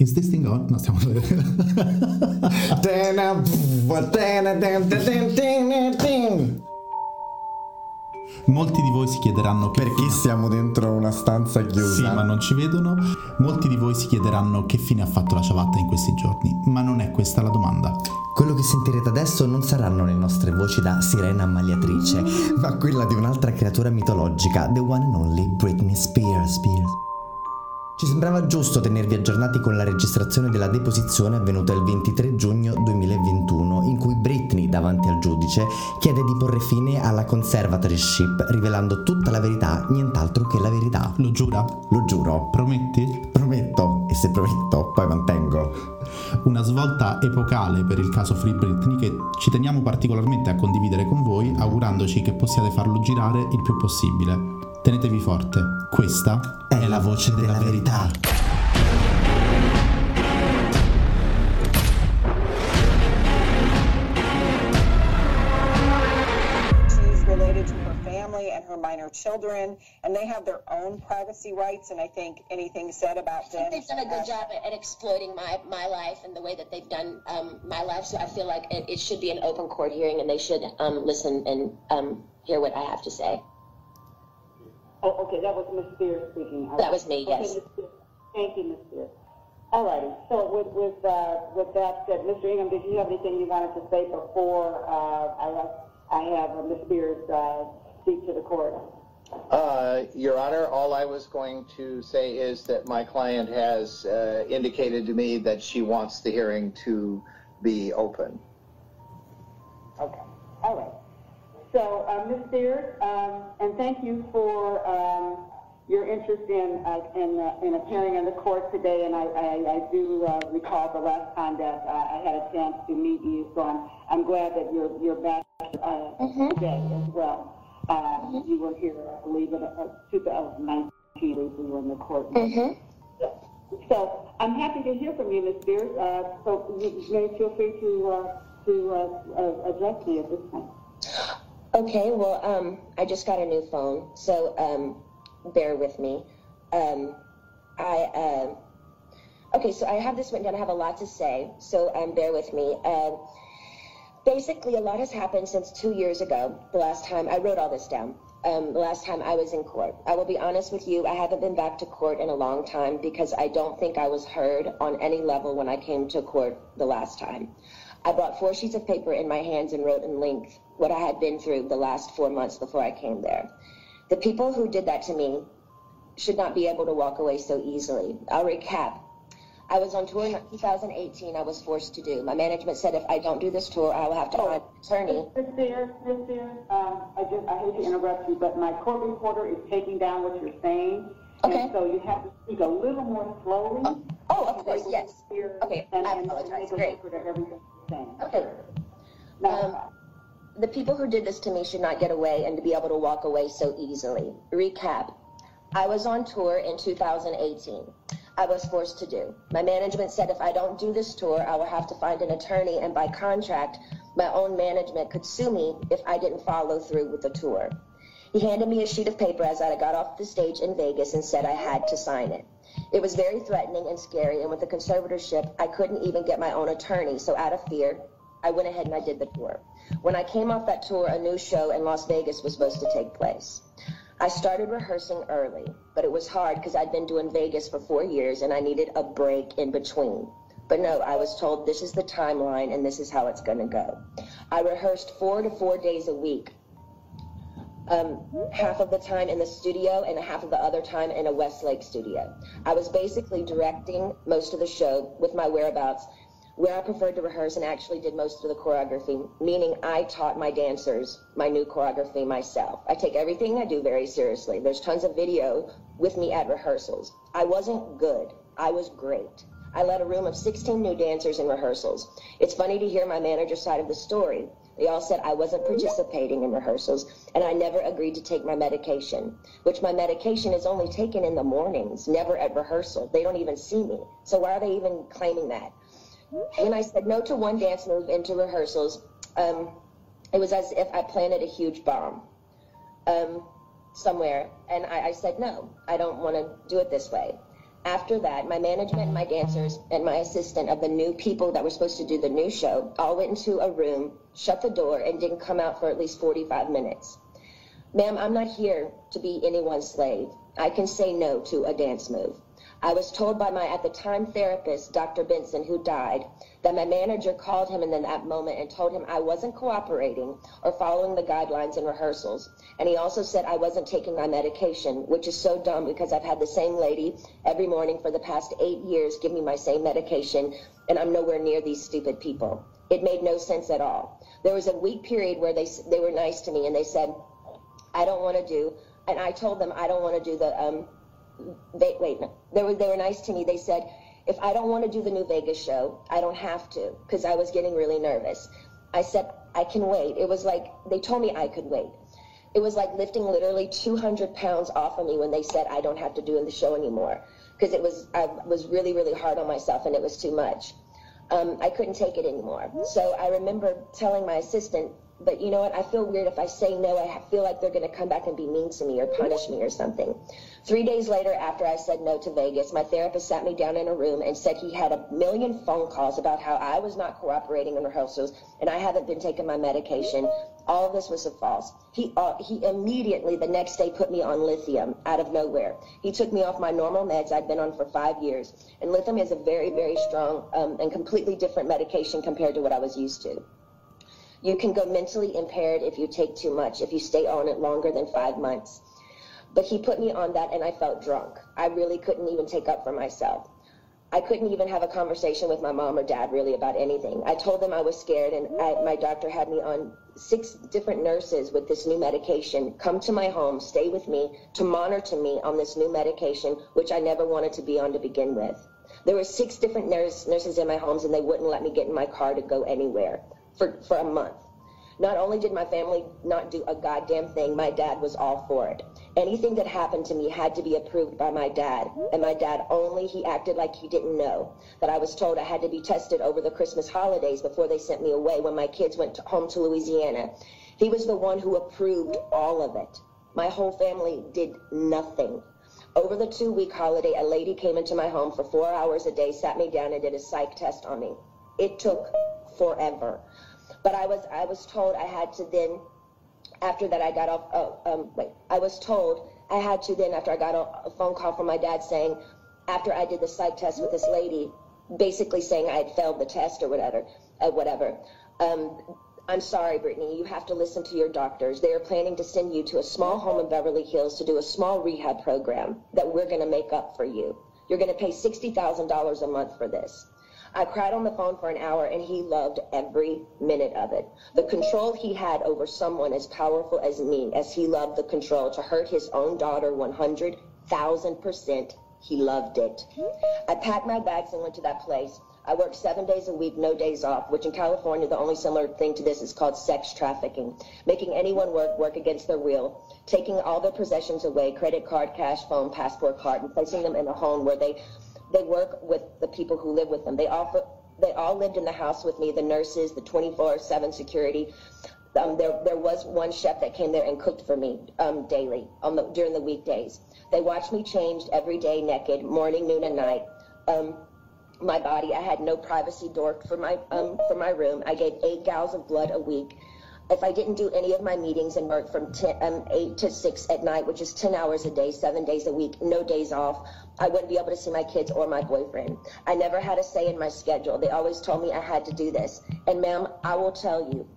Is this thing on? No, stiamo... Molti di voi si chiederanno che Perché siamo dentro una stanza chiusa? Sì, ma non ci vedono. Molti di voi si chiederanno che fine ha fatto la ciabatta in questi giorni, ma non è questa la domanda. Quello che sentirete adesso non saranno le nostre voci da sirena ammaliatrice, ma quella di un'altra creatura mitologica, the one and only Britney Spears. Spears. Ci sembrava giusto tenervi aggiornati con la registrazione della deposizione avvenuta il 23 giugno 2021, in cui Britney, davanti al giudice, chiede di porre fine alla conservatorship, rivelando tutta la verità, nient'altro che la verità. Lo giura? Lo giuro. Prometti? Prometto, e se prometto, poi mantengo. Una svolta epocale per il caso Free Britney che ci teniamo particolarmente a condividere con voi, augurandoci che possiate farlo girare il più possibile. Tenetevi forte, questa È la voce della verità. She's related to her family and her minor children, and they have their own privacy rights. And I think anything said about I them. think they've done a good job at, at exploiting my, my life and the way that they've done um, my life. So I feel like it, it should be an open court hearing and they should um, listen and um, hear what I have to say. Oh, okay, that was Ms. Spears speaking. That was me, Okay, yes. Ms. Thank you, Ms. Spears. All righty, so with, with, uh, with that said, Mr. Ingham, did you have anything you wanted to say before, uh, I, I have uh, Ms. Spears, uh, speak to the court? Uh, Your Honor, all I was going to say is that my client has uh, indicated to me that she wants the hearing to be open. Okay, all right. So, uh, Ms. Spears, um, and thank you for, um, your interest in, uh, in, uh, in appearing in the court today, and I, I, I do, uh, recall the last time that, uh, I had a chance to meet you, so I'm, I'm glad that you're, you're back, uh, today as well. Uh, you were here, I believe, in, uh, 2019, we were in the court. So, I'm happy to hear from you, Ms. Spears, uh, so you may feel free to, uh, to, address me at this time. Okay, well, um, I just got a new phone, so um, bear with me. Um, I uh, okay, so I have this written down. I have a lot to say, so um, bear with me. Uh, basically, a lot has happened since two years ago. The last time I wrote all this down. Um, the last time I was in court. I will be honest with you. I haven't been back to court in a long time because I don't think I was heard on any level when I came to court the last time. I brought four sheets of paper in my hands and wrote in length what I had been through the last four months before I came there. The people who did that to me should not be able to walk away so easily. I'll recap. I was on tour in 2018. I was forced to do. My management said if I don't do this tour, I will have to find an attorney. Ms. Spears, Ms. Spears, um, I just, I hate to interrupt you, but my court reporter is taking down what you're saying. Okay. So you have to speak a little more slowly. Oh, of course, yes. Okay, and- I apologize. Great. record of everything you're saying. Okay. Now, Um, the people who did this to me should not get away and to be able to walk away so easily. Recap. I was on tour in 2018. I was forced to do. My management said if I don't do this tour, I will have to find an attorney, and by contract, my own management could sue me if I didn't follow through with the tour. He handed me a sheet of paper as I got off the stage in Vegas and said I had to sign it. It was very threatening and scary, and with the conservatorship, I couldn't even get my own attorney, so out of fear, I went ahead and I did the tour. When I came off that tour, a new show in Las Vegas was supposed to take place. I started rehearsing early, but it was hard because I'd been doing Vegas for four years and I needed a break in between. But no, I was told this is the timeline and this is how it's going to go. I rehearsed four to four days a week um, half of the time in the studio and half of the other time in a Westlake studio. I was basically directing most of the show with my whereabouts, where I preferred to rehearse and actually did most of the choreography, meaning I taught my dancers my new choreography myself. I take everything I do very seriously. There's tons of video with me at rehearsals. I wasn't good. I was great. I led a room of 16 new dancers in rehearsals. It's funny to hear my manager's side of the story. They all said I wasn't participating in rehearsals and I never agreed to take my medication, which my medication is only taken in the mornings, never at rehearsal. They don't even see me. So why are they even claiming that? When I said no to one dance move into rehearsals, um, it was as if I planted a huge bomb um, somewhere. And I, I said, no, I don't want to do it this way. After that, my management, my dancers, and my assistant of the new people that were supposed to do the new show all went into a room, shut the door, and didn't come out for at least 45 minutes. Ma'am, I'm not here to be anyone's slave. I can say no to a dance move. I was told by my, at the time, therapist, Dr. Benson, who died, that my manager called him in that moment and told him I wasn't cooperating or following the guidelines in rehearsals. And he also said I wasn't taking my medication, which is so dumb because I've had the same lady every morning for the past eight years give me my same medication, and I'm nowhere near these stupid people. It made no sense at all. There was a week period where they, they were nice to me and they said, I don't want to do, and I told them I don't want to do the, um, they, wait, no, they were, they were nice to me. They said, if I don't want to do the new Vegas show, I don't have to because I was getting really nervous. I said, I can wait. It was like, they told me I could wait. It was like lifting literally 200 pounds off of me when they said I don't have to do the show anymore because it was, I was really, really hard on myself and it was too much. Um, I couldn't take it anymore. So I remember telling my assistant, but you know what? I feel weird if I say no. I feel like they're going to come back and be mean to me or punish me or something. Three days later, after I said no to Vegas, my therapist sat me down in a room and said he had a million phone calls about how I was not cooperating in rehearsals and I haven't been taking my medication. All this was a false. He uh, he immediately the next day put me on lithium out of nowhere. He took me off my normal meds I'd been on for five years, and lithium is a very very strong um, and completely different medication compared to what I was used to. You can go mentally impaired if you take too much, if you stay on it longer than five months. But he put me on that and I felt drunk. I really couldn't even take up for myself. I couldn't even have a conversation with my mom or dad really about anything. I told them I was scared and I, my doctor had me on six different nurses with this new medication come to my home, stay with me to monitor me on this new medication, which I never wanted to be on to begin with. There were six different nurse, nurses in my homes and they wouldn't let me get in my car to go anywhere for, for a month. Not only did my family not do a goddamn thing, my dad was all for it. Anything that happened to me had to be approved by my dad. And my dad only, he acted like he didn't know that I was told I had to be tested over the Christmas holidays before they sent me away when my kids went to, home to Louisiana. He was the one who approved all of it. My whole family did nothing. Over the two week holiday, a lady came into my home for four hours a day, sat me down, and did a psych test on me. It took forever. But I was I was told I had to then, after that I got off. Oh, um, wait. I was told I had to then after I got a, phone call from my dad saying, after I did the psych test with this lady, basically saying I had failed the test or whatever, uh, whatever. Um, I'm sorry, Britney, you have to listen to your doctors. They are planning to send you to a small home in Beverly Hills to do a small rehab program that we're going to make up for you. You're going to pay $60,000 a month for this. I cried on the phone for an hour and he loved every minute of it. The control he had over someone as powerful as me, as he loved the control to hurt his own daughter 100,000%, he loved it. I packed my bags and went to that place. I worked seven days a week, no days off, which in California, the only similar thing to this is called sex trafficking, making anyone work, work against their will, taking all their possessions away, credit card, cash, phone, passport card, and placing them in a home where they they work with the people who live with them. They offer, they all lived in the house with me, the nurses, the 24/7 security. Um, there, there was one chef that came there and cooked for me um, daily on the, during the weekdays. They watched me changed every day, naked, morning, noon, and night. Um, my body, I had no privacy door for my um, for my room. I gave eight gallons of blood a week. If I didn't do any of my meetings and work from 10, um, 8 to 6 at night, which is 10 hours a day, seven days a week, no days off, I wouldn't be able to see my kids or my boyfriend. I never had a say in my schedule. They always told me I had to do this. And ma'am, I will tell you,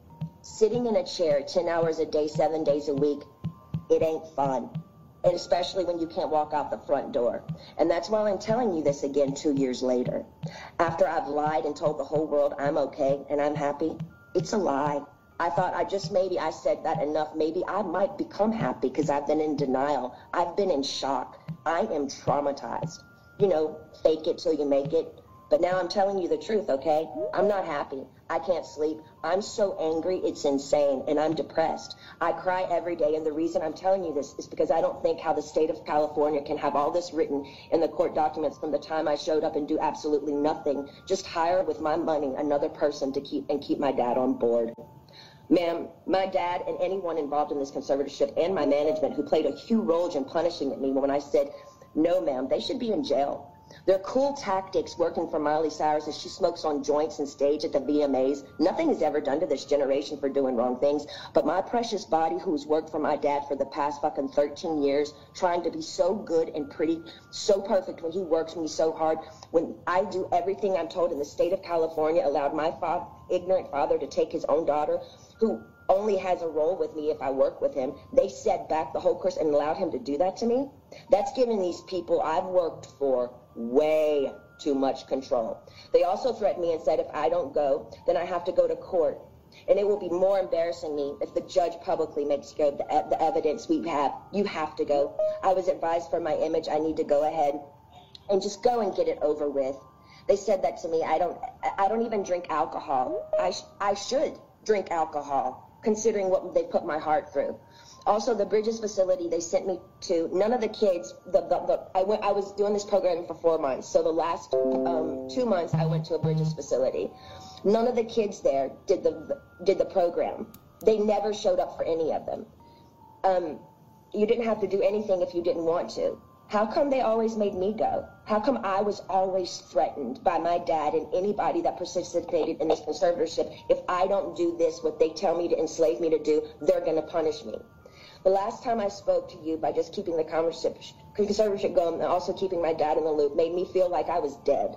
sitting in a chair 10 hours a day, seven days a week, it ain't fun. And especially when you can't walk out the front door. And that's why I'm telling you this again two years later. After I've lied and told the whole world I'm okay and I'm happy, it's a lie. I thought I just maybe I said that enough. Maybe I might become happy because I've been in denial. I've been in shock. I am traumatized. You know, fake it till you make it. But now I'm telling you the truth, okay? I'm not happy. I can't sleep. I'm so angry, it's insane, and I'm depressed. I cry every day, and the reason I'm telling you this is because I don't think how the state of California can have all this written in the court documents from the time I showed up and do absolutely nothing, just hire with my money another person to keep and keep my dad on board. Ma'am, my dad and anyone involved in this conservatorship and my management who played a huge role in punishing me when I said, no, ma'am, they should be in jail. Their cool tactics working for Miley Cyrus as she smokes on joints and stage at the VMAs. Nothing is ever done to this generation for doing wrong things. But my precious body, who's worked for my dad for the past fucking 13 years, trying to be so good and pretty, so perfect when he works me so hard, when I do everything I'm told in the state of California, allowed my fa- ignorant father to take his own daughter, who only has a role with me if I work with him. They set back the whole course and allowed him to do that to me. That's giving these people I've worked for way too much control. They also threatened me and said if I don't go, then I have to go to court. And it will be more embarrassing me if the judge publicly makes go the, the evidence we have. You have to go. I was advised for my image, I need to go ahead and just go and get it over with. They said that to me. I don't. I don't even drink alcohol. I sh- I should drink alcohol considering what they put my heart through. Also, the Bridges facility they sent me to, none of the kids, the, the, the I went, I was doing this programming for four months. So the last um, two months, I went to a Bridges facility. None of the kids there did the did the program. They never showed up for any of them. Um, you didn't have to do anything if you didn't want to. How come they always made me go? How come I was always threatened by my dad and anybody that participated in this conservatorship? If I don't do this, what they tell me to enslave me to do, they're going to punish me. The last time I spoke to you by just keeping the conservatorship going and also keeping my dad in the loop made me feel like I was dead.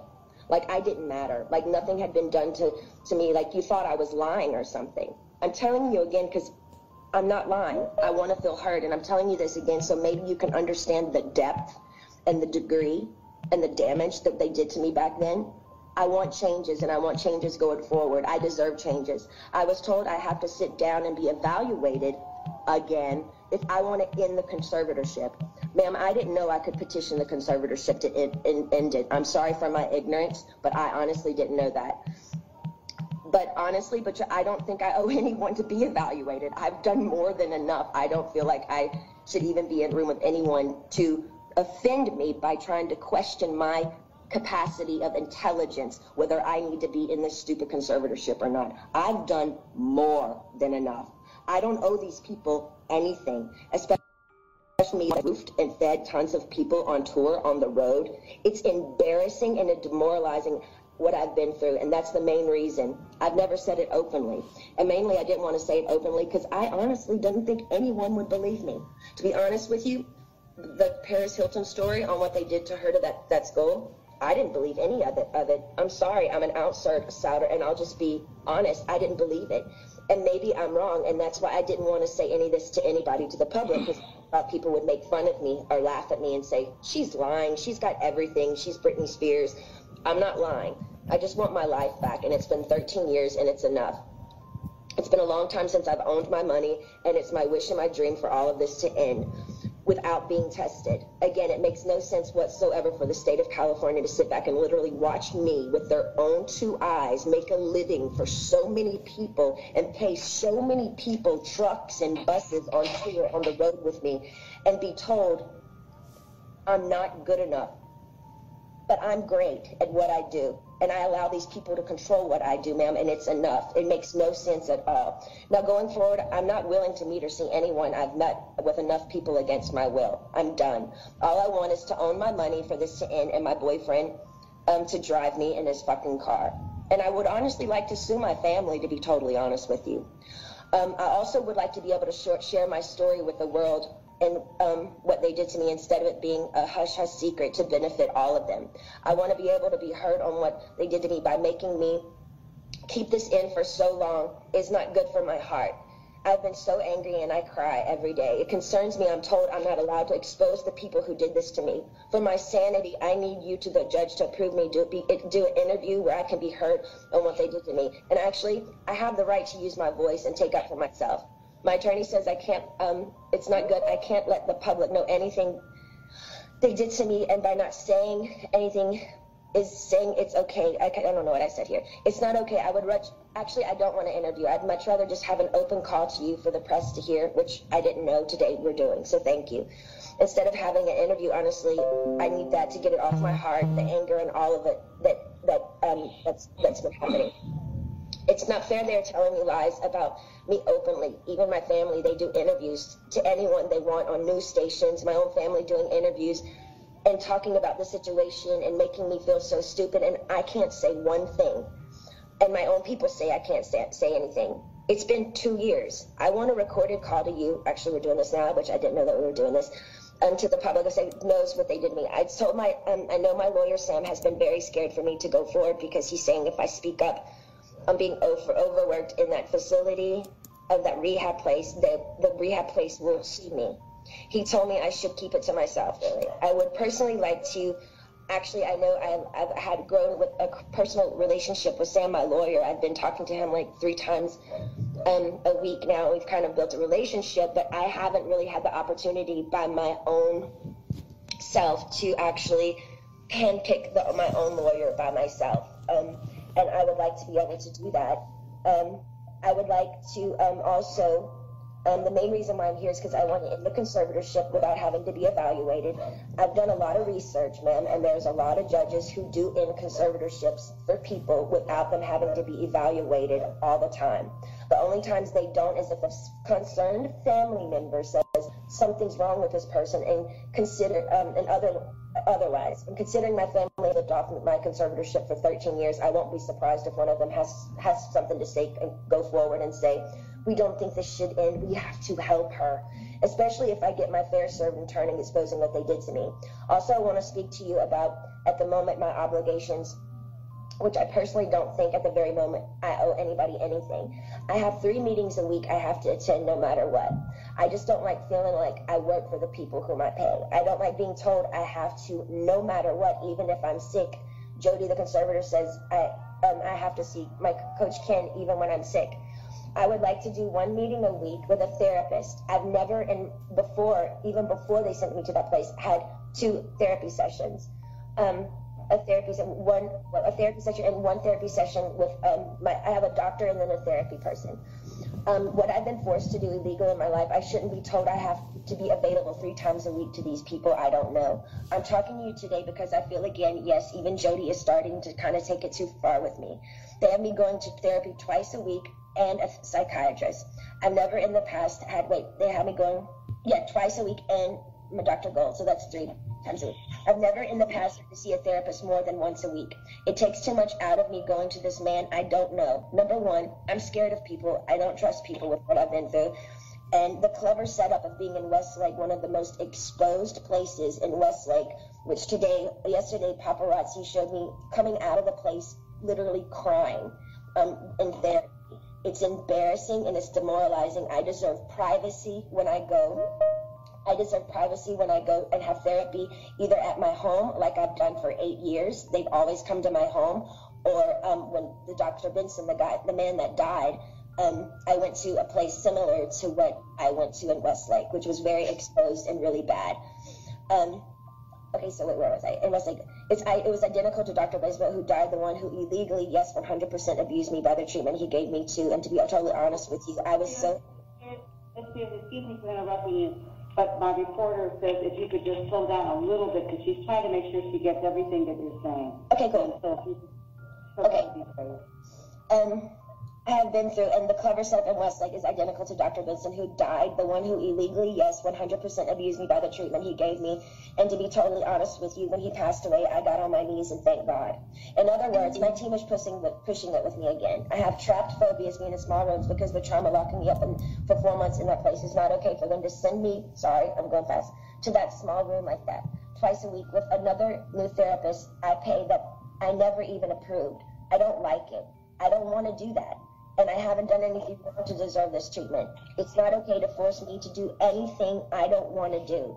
Like I didn't matter. Like nothing had been done to, to me. Like you thought I was lying or something. I'm telling you again because I'm not lying. I want to feel heard. And I'm telling you this again so maybe you can understand the depth and the degree and the damage that they did to me back then. I want changes and I want changes going forward. I deserve changes. I was told I have to sit down and be evaluated again if I want to end the conservatorship. Ma'am, I didn't know I could petition the conservatorship to end, end, end it. I'm sorry for my ignorance, but I honestly didn't know that but honestly, but I don't think I owe anyone to be evaluated. I've done more than enough. I don't feel like I should even be in a room with anyone to offend me by trying to question my capacity of intelligence, whether I need to be in this stupid conservatorship or not. I've done more than enough. I don't owe these people anything, especially me roofed and fed tons of people on tour on the road. It's embarrassing and demoralizing what I've been through, and that's the main reason. I've never said it openly. And mainly, I didn't want to say it openly because I honestly didn't think anyone would believe me. To be honest with you, the Paris Hilton story on what they did to her to that, that school, I didn't believe any of it, of it. I'm sorry, I'm an outsider, and I'll just be honest. I didn't believe it. And maybe I'm wrong, and that's why I didn't want to say any of this to anybody, to the public, because people would make fun of me or laugh at me and say, she's lying, she's got everything, she's Britney Spears. I'm not lying. I just want my life back, and it's been 13 years, and it's enough. It's been a long time since I've owned my money, and it's my wish and my dream for all of this to end without being tested. Again, it makes no sense whatsoever for the state of California to sit back and literally watch me with their own two eyes make a living for so many people and pay so many people trucks and buses on tour on the road with me and be told I'm not good enough but I'm great at what I do. And I allow these people to control what I do, ma'am, and it's enough. It makes no sense at all. Now, going forward, I'm not willing to meet or see anyone I've met with enough people against my will. I'm done. All I want is to own my money for this to end and my boyfriend um, to drive me in his fucking car. And I would honestly like to sue my family, to be totally honest with you. Um, I also would like to be able to share my story with the world and um, what they did to me instead of it being a hush hush secret to benefit all of them. I want to be able to be heard on what they did to me by making me keep this in for so long is not good for my heart. I've been so angry and I cry every day. It concerns me. I'm told I'm not allowed to expose the people who did this to me. For my sanity, I need you to the judge to approve me do, be, do an interview where I can be heard on what they did to me. And actually, I have the right to use my voice and take up for myself. My attorney says I can't, um, it's not good. I can't let the public know anything they did to me. And by not saying anything is saying it's okay. I, I don't know what I said here. It's not okay. I would actually, I don't want to interview. I'd much rather just have an open call to you for the press to hear, which I didn't know today we're doing. So thank you. Instead of having an interview, honestly, I need that to get it off my heart, the anger and all of it that, that, um, that's, that's been happening. It's not fair they're telling me lies about me openly. Even my family, they do interviews to anyone they want on news stations. My own family doing interviews and talking about the situation and making me feel so stupid. And I can't say one thing. And my own people say I can't say, say anything. It's been two years. I want a recorded call to you. Actually, we're doing this now, which I didn't know that we were doing this. Um, to the public, say knows what they did to me. I told my, um, I know my lawyer Sam has been very scared for me to go forward because he's saying if I speak up, I'm being over overworked in that facility of that rehab place, the the rehab place will see me. He told me I should keep it to myself. Really, I would personally like to. Actually, I know I've, I've had grown with a personal relationship with Sam, my lawyer. I've been talking to him like three times um, a week now. We've kind of built a relationship, but I haven't really had the opportunity by my own self to actually handpick the, my own lawyer by myself. Um, and I would like to be able to do that. Um, I would like to um, also, um, the main reason why I'm here is because I want to end the conservatorship without having to be evaluated. I've done a lot of research, ma'am, and there's a lot of judges who do end conservatorships for people without them having to be evaluated all the time. The only times they don't is if a concerned family member says something's wrong with this person and consider um, and other otherwise. And considering my family lived off my conservatorship for 13 years, I won't be surprised if one of them has has something to say and go forward and say, "We don't think this should end. We have to help her." Especially if I get my fair served in turning exposing what they did to me. Also, I want to speak to you about at the moment my obligations which I personally don't think at the very moment I owe anybody anything. I have three meetings a week I have to attend no matter what. I just don't like feeling like I work for the people who whom I pay. I don't like being told I have to no matter what, even if I'm sick. Jodi, the conservator, says I um, I have to see my coach Ken even when I'm sick. I would like to do one meeting a week with a therapist. I've never, and before, even before they sent me to that place, had two therapy sessions. Um, a therapy session, one a therapy session and one therapy session with um, my. I have a doctor and then a therapy person. Um, what I've been forced to do illegal in my life, I shouldn't be told I have to be available three times a week to these people I don't know. I'm talking to you today because I feel again, yes, even Jodi is starting to kind of take it too far with me. They have me going to therapy twice a week and a psychiatrist. I've never in the past had wait, they have me going yeah twice a week and my Dr. Gold, so that's three times a week. I've never in the past had to see a therapist more than once a week. It takes too much out of me going to this man I don't know. Number one, I'm scared of people. I don't trust people with what I've been through. And the clever setup of being in Westlake, one of the most exposed places in Westlake, which today, yesterday, paparazzi showed me coming out of the place literally crying um, in therapy. It's embarrassing and it's demoralizing. I deserve privacy when I go. I deserve privacy when I go and have therapy, either at my home, like I've done for eight years. They've always come to my home, or um, when the Dr. Benson, the guy, the man that died, um, I went to a place similar to what I went to in Westlake, which was very exposed and really bad. Um, okay, so wait, where was I? In Westlake, it's I, it was identical to Dr. Benson, who died, the one who illegally, yes, 100% abused me by the treatment he gave me to. And to be totally honest with you, I was so. Excuse me for interrupting you. But my reporter says if you could just slow down a little bit because she's trying to make sure she gets everything that you're saying. Okay, cool. So if you, so Okay. that would be great. um, have been through, and the clever setup in Westlake is identical to Dr. Benson, who died, the one who illegally, yes, 100% abused me by the treatment he gave me. And to be totally honest with you, when he passed away, I got on my knees and thanked God. In other words, my team is pushing, pushing it with me again. I have trapped phobias being in small rooms because the trauma locking me up in, for four months in that place is not okay for them to send me, sorry, I'm going fast, to that small room like that twice a week with another new therapist I pay that I never even approved. I don't like it. I don't want to do that. And I haven't done anything wrong to deserve this treatment. It's not okay to force me to do anything I don't want to do.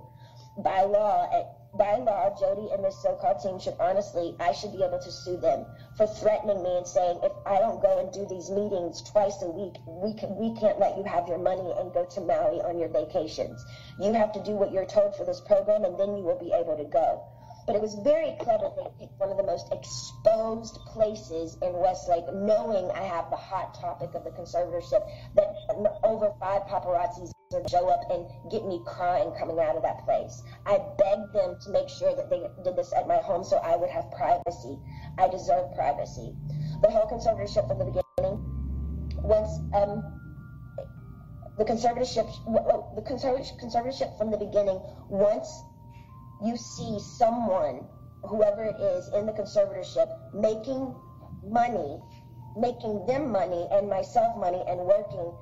By law, eh, by law, Jodi and this so-called team should honestly, I should be able to sue them for threatening me and saying if I don't go and do these meetings twice a week, we can we can't let you have your money and go to Maui on your vacations. You have to do what you're told for this program, and then you will be able to go. But it was very clever they picked one of the most exposed places in Westlake, knowing I have the hot topic of the conservatorship, that over five paparazzis would show up and get me crying coming out of that place. I begged them to make sure that they did this at my home so I would have privacy. I deserve privacy. The whole conservatorship from the beginning, once um, the conservatorship, the conservatorship, from the beginning, once you see someone, whoever it is in the conservatorship, making money, making them money and myself money and working,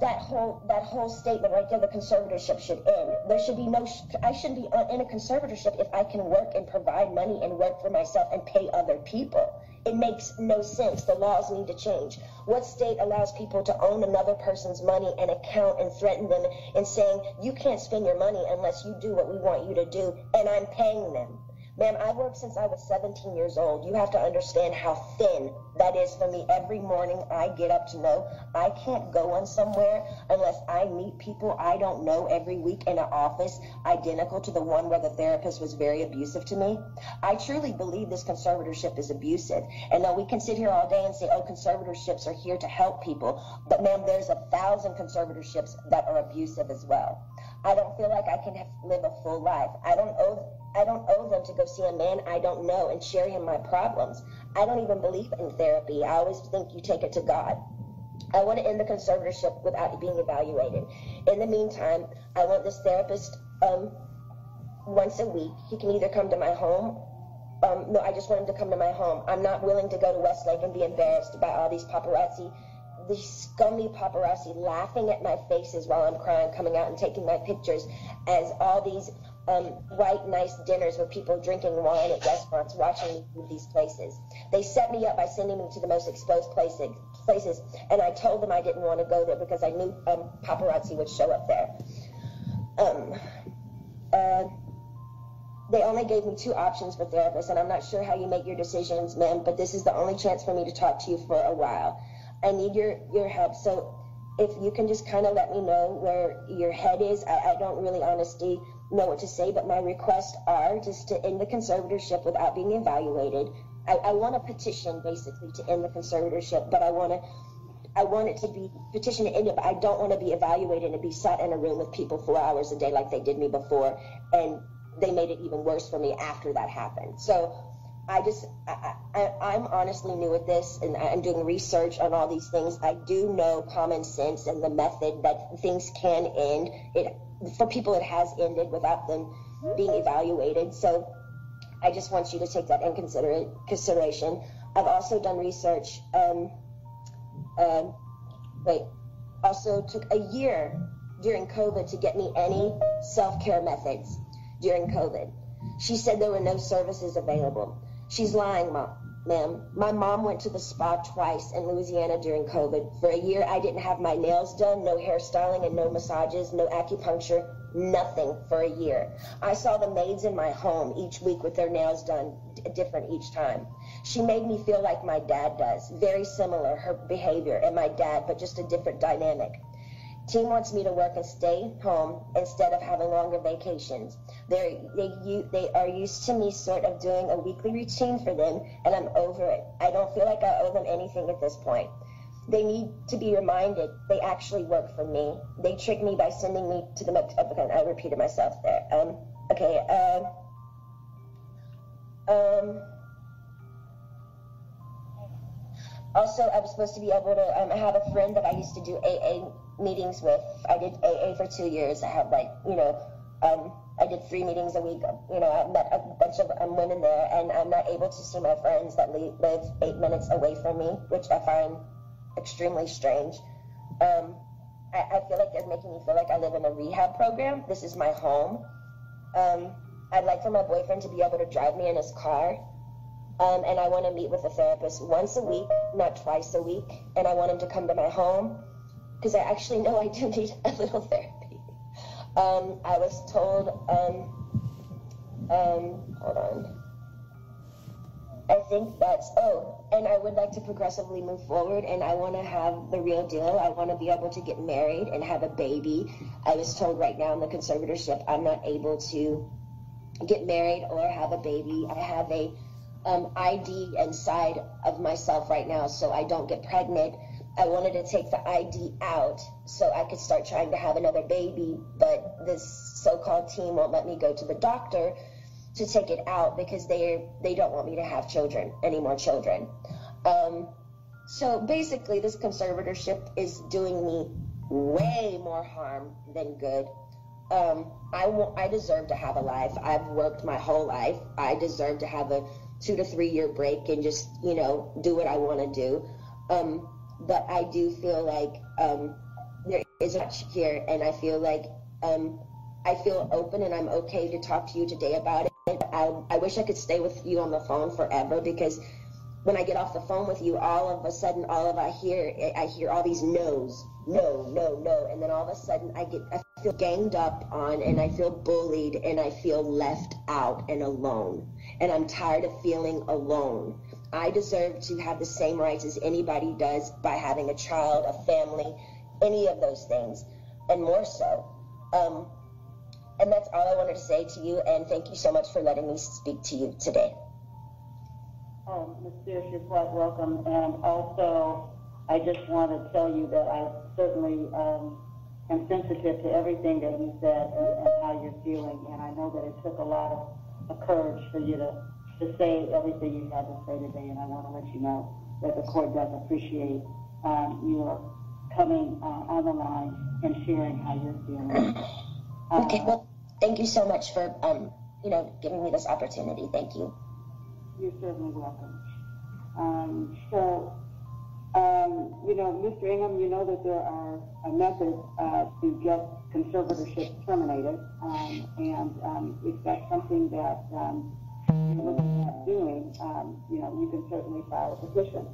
that whole that whole statement right there, the conservatorship should end. There should be no. I shouldn't be uh, in a conservatorship if I can work and provide money and work for myself and pay other people. It makes no sense. The laws need to change. What state allows people to own another person's money and account and threaten them and saying you can't spend your money unless you do what we want you to do, and I'm paying them. Ma'am, I've worked since I was 17 years old. You have to understand how thin that is for me. Every morning I get up to know I can't go on somewhere unless I meet people I don't know every week in an office identical to the one where the therapist was very abusive to me. I truly believe this conservatorship is abusive. And though we can sit here all day and say, oh, conservatorships are here to help people, but ma'am, there's a thousand conservatorships that are abusive as well. I don't feel like I can have, live a full life. I don't owe I don't owe them to go see a man I don't know and share him my problems. I don't even believe in therapy. I always think you take it to God. I want to end the conservatorship without being evaluated. In the meantime, I want this therapist um, once a week. He can either come to my home. Um, no, I just want him to come to my home. I'm not willing to go to Westlake and be embarrassed by all these paparazzi, these scummy paparazzi laughing at my faces while I'm crying, coming out and taking my pictures as all these um, white, nice dinners with people drinking wine at restaurants, watching me through these places. They set me up by sending me to the most exposed places, places, and I told them I didn't want to go there because I knew um, paparazzi would show up there. Um, uh, they only gave me two options for therapists, and I'm not sure how you make your decisions, ma'am, but this is the only chance for me to talk to you for a while. I need your, your help. So if you can just kind of let me know where your head is, I, I don't really honestly know what to say, but my requests are just to end the conservatorship without being evaluated. I, I want a petition basically to end the conservatorship, but I want to. I want it to be petition to end it, but I don't want to be evaluated and be sat in a room with people four hours a day like they did me before, and they made it even worse for me after that happened. So I just, I, I, am honestly new at this and I'm doing research on all these things. I do know common sense and the method that things can end. It for people it has ended without them being evaluated. So I just want you to take that in consider- consideration. I've also done research. Um, uh, wait, also took a year during COVID to get me any self-care methods during COVID. She said there were no services available. She's lying, mom ma'am. My mom went to the spa twice in Louisiana during COVID. For a year, I didn't have my nails done, no hairstyling and no massages, no acupuncture, nothing for a year. I saw the maids in my home each week with their nails done different each time. She made me feel like my dad does, very similar, her behavior and my dad, but just a different dynamic. Team wants me to work and stay home instead of having longer vacations. They're, they, they are used to me sort of doing a weekly routine for them, and I'm over it. I don't feel like I owe them anything at this point. They need to be reminded they actually work for me. They trick me by sending me to the. Okay, I repeated myself there. Um, okay. Uh, um, also, I was supposed to be able to. Um, I have a friend that I used to do AA meetings with. I did AA for two years. I had like, you know, um, I did three meetings a week. You know, I met a bunch of um, women there, and I'm not able to see my friends that live eight minutes away from me, which I find extremely strange. Um, I, I, feel like they're making me feel like I live in a rehab program. This is my home. Um, I'd like for my boyfriend to be able to drive me in his car. Um, and I want to meet with a therapist once a week, not twice a week. And I want him to come to my home because I actually know I do need a little therapy. Um, I was told, um, um, hold on. I think that's, oh, and I would like to progressively move forward and I want to have the real deal. I want to be able to get married and have a baby. I was told right now in the conservatorship I'm not able to get married or have a baby. I have a um, IUD inside of myself right now so I don't get pregnant I wanted to take the IUD out so I could start trying to have another baby, but this so-called team won't let me go to the doctor to take it out because they they don't want me to have children, any more children. Um, so basically, this conservatorship is doing me way more harm than good. um, I want, I deserve to have a life. I've worked my whole life. I deserve to have a two to three year break and just, you know, do what I want to do. Um, but I do feel like um, there is much here, and I feel like um, I feel open and I'm okay to talk to you today about it. I, I wish I could stay with you on the phone forever because when I get off the phone with you, all of a sudden, all of I hear, I hear all these no's, no, no, no, and then all of a sudden, I get, I feel ganged up on, and I feel bullied, and I feel left out and alone, and I'm tired of feeling alone. I deserve to have the same rights as anybody does by having a child, a family, any of those things, and more so. Um, and that's all I wanted to say to you, and thank you so much for letting me speak to you today. Oh, Ms. Spears, you're quite welcome. And also, I just want to tell you that I certainly um, am sensitive to everything that you said and, and how you're feeling. And I know that it took a lot of, of courage for you to, to say everything you had to say today. And I want to let you know that the court does appreciate um, your coming uh, on the line and sharing how you're feeling. Okay, well, thank you so much for, um, you know, giving me this opportunity. Thank you. You're certainly welcome. Um, so, um, you know, Mr. Ingham, you know that there are uh, methods uh, to get conservatorship terminated, um, and um, if that's something that um, you're looking at doing, um, you know, you can certainly file a petition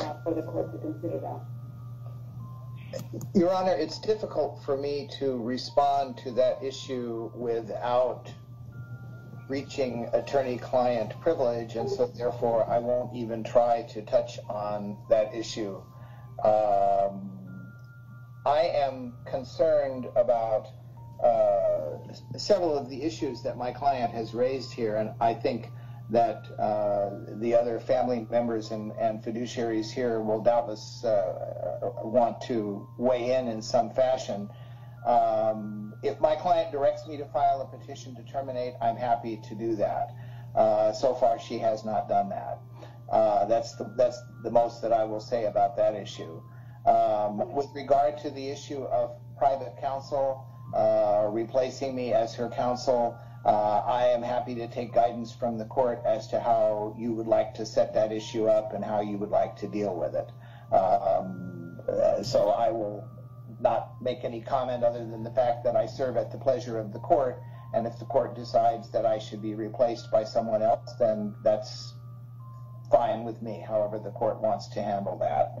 uh, for the court to consider that. Your Honor, it's difficult for me to respond to that issue without reaching attorney-client privilege, and so therefore I won't even try to touch on that issue. Um, I am concerned about uh, several of the issues that my client has raised here, and I think that uh, the other family members and, and, fiduciaries here will doubtless uh, want to weigh in in some fashion. Um, if my client directs me to file a petition to terminate, I'm happy to do that. Uh, so far, she has not done that. Uh, that's the that's the most that I will say about that issue. Um, with regard to the issue of private counsel uh, replacing me as her counsel, uh, I am happy to take guidance from the court as to how you would like to set that issue up and how you would like to deal with it. Um, uh, so I will not make any comment other than the fact that I serve at the pleasure of the court. And if the court decides that I should be replaced by someone else, then that's fine with me, however the court wants to handle that.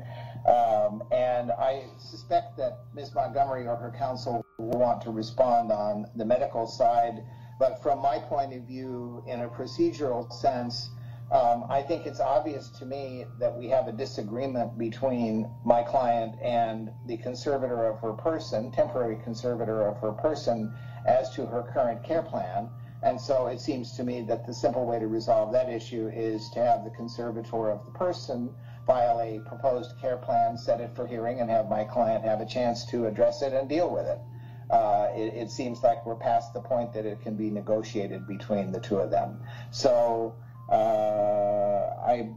Um, and I suspect that Ms. Montgomery or her counsel will want to respond on the medical side. But from my point of view, in a procedural sense, um, I think it's obvious to me that we have a disagreement between my client and the conservator of her person, temporary conservator of her person, as to her current care plan. And so it seems to me that the simple way to resolve that issue is to have the conservator of the person file a proposed care plan, set it for hearing, and have my client have a chance to address it and deal with it. Uh, it, it seems like we're past the point that it can be negotiated between the two of them. So uh, I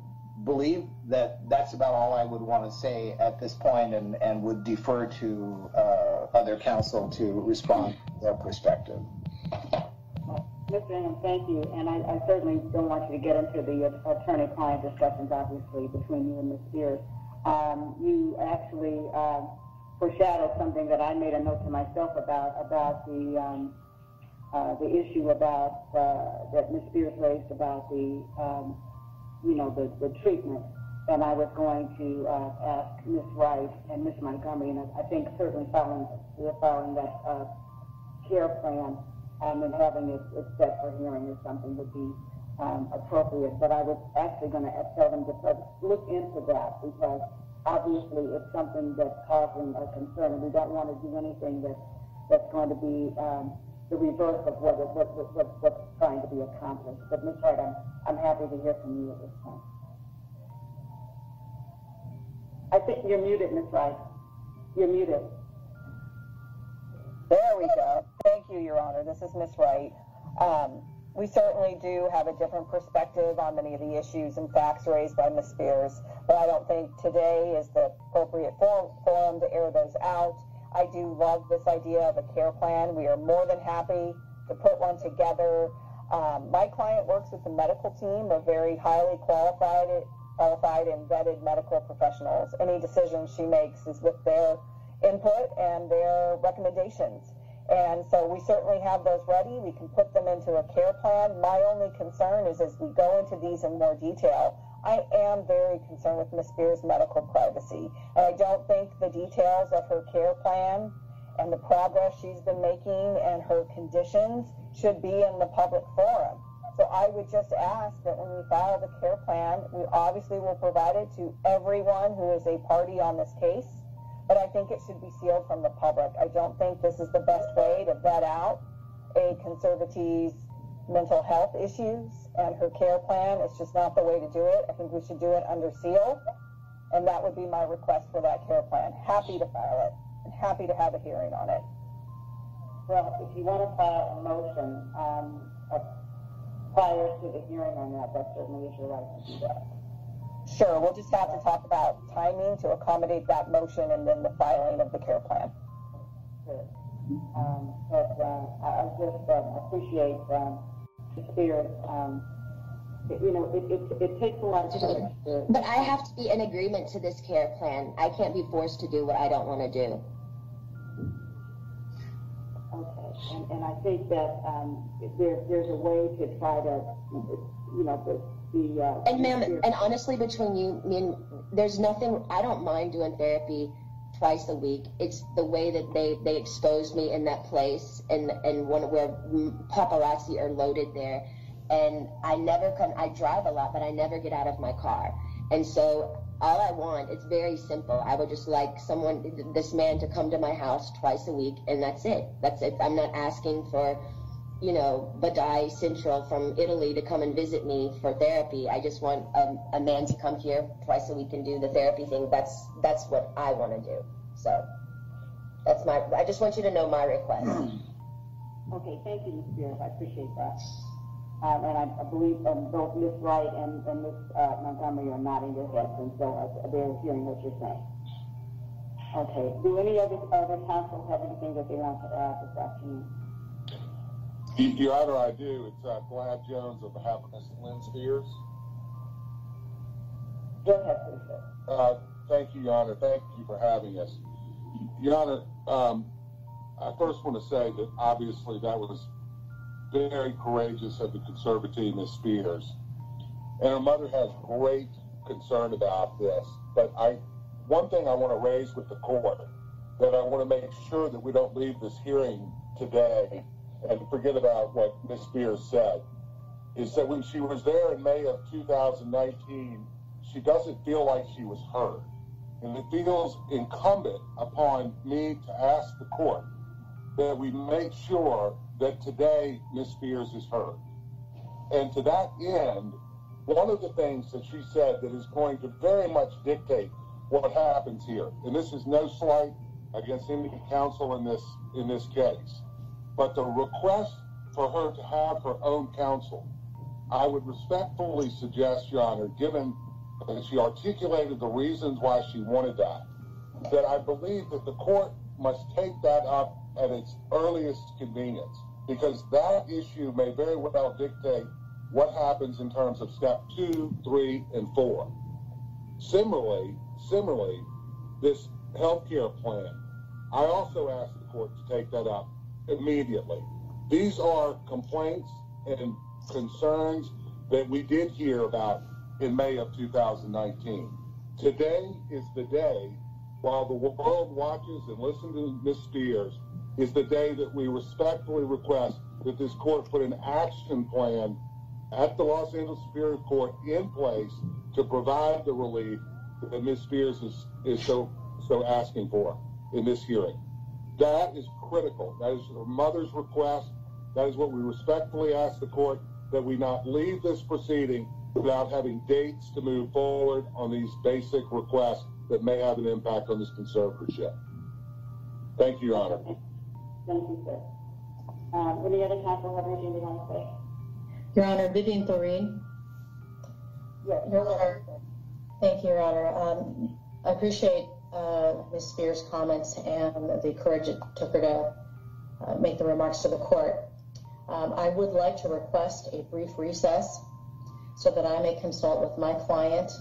believe that that's about all I would want to say at this point and, and would defer to uh, other counsel to respond to their perspective. Mr. Ingham, thank you. And I, I, certainly don't want you to get into the attorney-client discussions, obviously, between you and Ms. Spears. Um, you actually uh, foreshadowed something that I made a note to myself about, about the um, uh, the issue about uh, that Ms. Spears raised about the, um, you know, the, the treatment. And I was going to uh, ask Ms. Wright and Ms. Montgomery, and I think certainly following, following that uh, care plan um, and having it, it set for hearing or something would be um, appropriate. But I was actually going to tell them to look into that because obviously it's something that's causing a concern, and we don't want to do anything that that's going to be um, the reverse of what, what, what, what, what's trying to be accomplished. But Ms. Wright, I'm, I'm happy to hear from you at this point. I think you're muted, Ms. Wright. You're muted. There we go. Thank you, Your Honor. This is Ms. Wright. Um, we certainly do have a different perspective on many of the issues and facts raised by Ms. Spears, but I don't think today is the appropriate forum to air those out. I do love this idea of a care plan. We are more than happy to put one together. Um, my client works with the medical team of very highly qualified, qualified and vetted medical professionals. Any decision she makes is with their input and their recommendations. And so we certainly have those ready. We can put them into a care plan. My only concern is as we go into these in more detail, I am very concerned with Ms. Spears' medical privacy. And I don't think the details of her care plan and the progress she's been making and her conditions should be in the public forum. So I would just ask that when we file the care plan, we obviously will provide it to everyone who is a party on this case, but I think it should be sealed from the public. I don't think this is the best way to vet out a conservatee's mental health issues and her care plan. It's just not the way to do it. I think we should do it under seal, and that would be my request for that care plan. Happy to file it, and happy to have a hearing on it. Well, if you want to file a motion, um, prior to the hearing on that, that certainly is your right to do that. Sure, we'll just have to talk about timing to accommodate that motion and then the filing of the care plan. Good. Um, but, uh, I, I just, um, appreciate, um, the spirit, um, it- you know, it, it, it takes a lot of courage to, But I have to be in agreement to this care plan. I can't be forced to do what I don't want to do. Okay, and, and I think that, um, there, there's a way to try to, you know, the, the, uh. And ma'am, and honestly, between you, me and, there's nothing, I don't mind doing therapy twice a week. It's the way that they, they exposed me in that place and, and one where paparazzi are loaded there. And I never come, I drive a lot, but I never get out of my car. And so all I want, it's very simple. I would just like someone, this man to come to my house twice a week and that's it. That's it. I'm not asking for, you know, Badai Central from Italy to come and visit me for therapy. I just want a, a man to come here twice a week and do the therapy thing. That's that's what I want to do. So that's my. I just want you to know my request. Okay, thank you, Ms. Spears, I appreciate that. Um, and I, I believe, um, both Ms. Wright and, and Ms. uh, Montgomery are nodding their heads, and so uh, they're hearing what you're saying. Okay, do any other, other counsel have anything that they want to add this afternoon? Your Honor, I do. It's uh, Glad Jones on behalf of Ms. Lynne Spears. Go ahead, please. Uh, thank you, Your Honor. Thank you for having us. Your Honor, um, I first want to say that obviously that was very courageous of the conservative Ms. Spears. And her mother has great concern about this. But I, one thing I want to raise with the court that I want to make sure that we don't leave this hearing today and forget about what Ms. Spears said, is that when she was there in May of 2019, she doesn't feel like she was heard. And it feels incumbent upon me to ask the court that we make sure that today Ms. Spears is heard. And to that end, one of the things that she said that is going to very much dictate what happens here, and this is no slight against any counsel in this in this case, but the request for her to have her own counsel, I would respectfully suggest, Your Honor, given that she articulated the reasons why she wanted that, that I believe that the court must take that up at its earliest convenience, because that issue may very well dictate what happens in terms of step two, three, and four. Similarly, similarly, this healthcare plan, I also asked the court to take that up immediately. These are complaints and concerns that we did hear about in May of 2019. Today is the day, while the world watches and listens to Ms. Spears, is the day that we respectfully request that this court put an action plan at the Los Angeles Superior Court in place to provide the relief that Ms. Spears is, is so, so asking for in this hearing. That is critical. That is her mother's request. That is what we respectfully ask the court, that we not leave this proceeding without having dates to move forward on these basic requests that may have an impact on this conservatorship. Thank you, Your Honor. Thank you, sir. Um, any other counsel have anything they want to say? Your Honor, Vivian Thoreen. Yes. Your Honor. Thank you, Your Honor. Um, I appreciate uh, Ms. Spears' comments and the courage it took her to uh, make the remarks to the court. Um, I would like to request a brief recess so that I may consult with my client.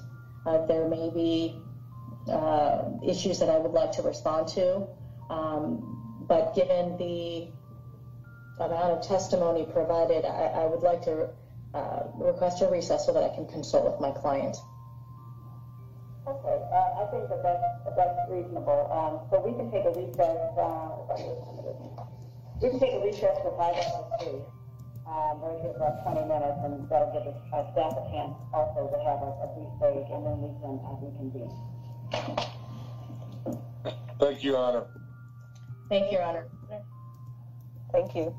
Uh, There may be uh, issues that I would like to respond to. Um, But given the amount of testimony provided, I, I would like to uh, request a recess so that I can consult with my client. Okay, uh, I think that that's, that's reasonable. Um, so we can take a recess, uh, we can take a recess for five hours too. Um, or give about twenty minutes and that'll give us, our staff a chance also to have a, a brief break and then we can, uh, reconvene. Thank you, Your Honor. Thank you, Your Honor. Thank you.